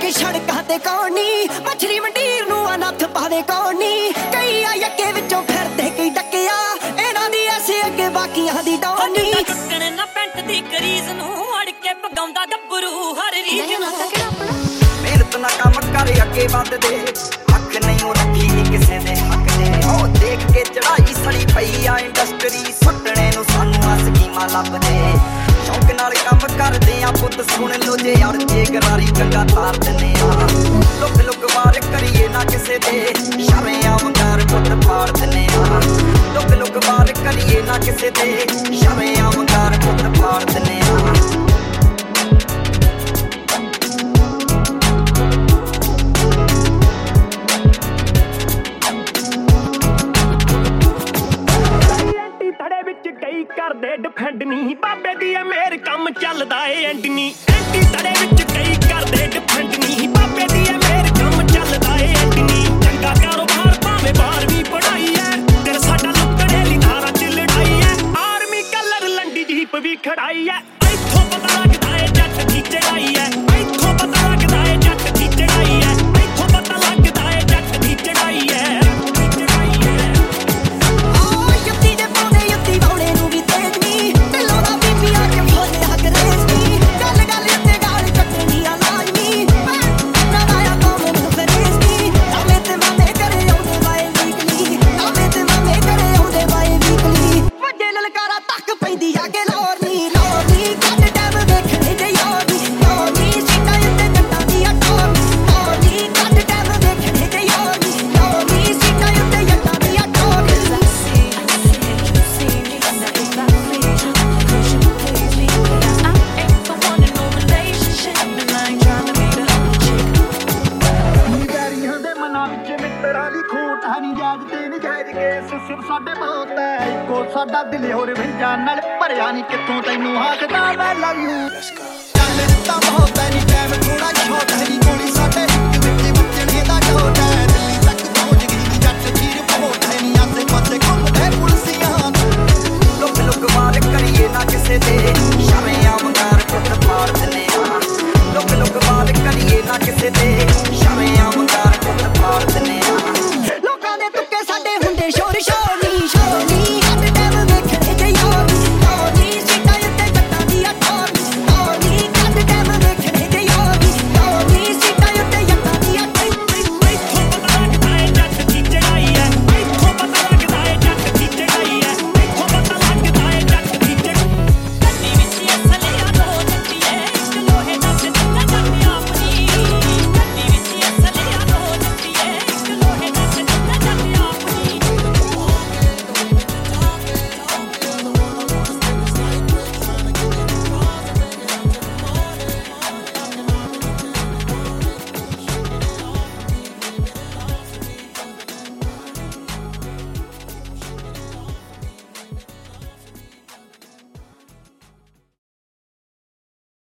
ਕੇ ਸੜਕਾਂ ਤੇ ਕੌਣੀ ਮਛਰੀ ਮੰਡੀਰ ਨੂੰ ਅਨੱਥ ਪਾਵੇ ਕੌਣੀ। ਕਈ ਆ ਯੱਕੇ ਵਿੱਚੋਂ ਫਿਰਦੇ ਕਈ ਡੱਕਿਆ ਇਹਨਾਂ ਦੀ ਐਸੇ ਅੱਗੇ ਬਾਕੀਆਂ ਦੀ ਡੌਣੀ ਟੁੱਟਣ ਨਾ ਪੈਂਟ ਦੀ ਕਰੀਜ਼ ਨੂੰ ਅੜ ਕੇ ਪਗਾਉਂਦਾ ਗੱਭਰੂ ਹਰ ਰੀਜ ਨੂੰ। ਮਿਹਨਤ ਨਾ ਕੰਮ ਕਰ ਅੱਗੇ ਵੱਧਦੇ। ਹੱਕ ਨਹੀਂ ਉਹ ਰੱਖੀ ਨੀ ਕਿਸੇ ਦੇ ਹੱਕ ਦੇ ਉਹ ਦੇਖ ਕੇ ਚੜਾਈ ਸੜੀ ਪਈ ਆ ਇੰਡਸਟਰੀ ਸੁੱਟਣੇ ਨੂੰ ਸਾਨੂੰ ਆ ਸਕੀਮਾਂ ਲੱਭਦੇ। ਕਰਦੇ ਆ ਪੁੱਤ, ਸੁਣ ਲੋ ਜੇ ਅੜ ਜੇ ਗਰਾਰੀ ਕੰਗਾ ਤਾਰ ਦਿੰਨੇ ਆ। ਲੁੱਕ ਲੁੱਕ ਵਾਰ ਕਰੀਏ ਨਾ ਕਿਸੇ ਦੇ ਸ਼ਰਮਿਆਂ ਵੰਗਾਰ ਪੁੱਤ ਪਾੜ ਦਿੰਨੇ ਆ। ਲੁੱਕ ਲੁੱਕ ਵਾਰ ਕਰੀਏ ਨਾ ਕਿਸੇ ਦੇ ਸ਼ਰਮਿਆਂ ਕਰਦੇ ਡਿਫੈਂਡ ਨਹੀਂ ਬਾਬੇ ਦੀ ਐ ਮੇਰ ਕੰਮ ਚੱਲਦਾ ਏ ਐਂਡ ਨਹੀਂ ਐਂਟੀ ਥੜੇ ਵਿੱਚ ਕਈ ਕਰਦੇ ਡਿਫੈਂਡ ਨਹੀਂ ਬਾਬੇ ਦੀ ਐ ਮੇਰ ਕੰਮ ਚੱਲਦਾ ਏ ਐਂਡ ਨਹੀਂ ਚੰਗਾ ਕਾਰੋਬਾਰ ਭਾਵੇਂ ਬਾਹਰ ਵੀ ਪੜਾਈ ਐ। ਦਿਲ ਸਾਡਾ ਲੁੱਟੜੇ ਲਈ ਨਾਰਾ ਚ ਲੜਾਈ ਐ। ਆਰਮੀ ਕਲਰ, ਲੰਡੀ ਜੀਪ ਵੀ ਖੜਾਈ ਐ। ਇੱਥੋਂ ਪਤਾ ਲੱਗਦਾ ਏ ਜੱਟ ਦੀ ਚੜਾਈ ਐ। ਇੱਥੋਂ ਪਤਾ ਲੱਗਦਾ ਏ ਜੱਟ ਦੀ ਚੜਾਈ ਐ। ਤੇ ਨਜਾਇਜ਼ ਕੇਸ ਸਿਰ ਸਾਡੇ ਬਹੁਤ ਹੈ। ਇੱਕੋ ਸਾਡਾ ਦਿਲ ਹੋਰ ਵਿੰਜਾਂ ਨਾਲ ਭਰਿਆ ਨਹੀਂ ਕਿੱਥੋਂ ਤੈਨੂੰ ਹਾਕਦਾ ਮੈਂ ਲਵ ਯੂ ਚੱਲ ਦਿੱਤਾ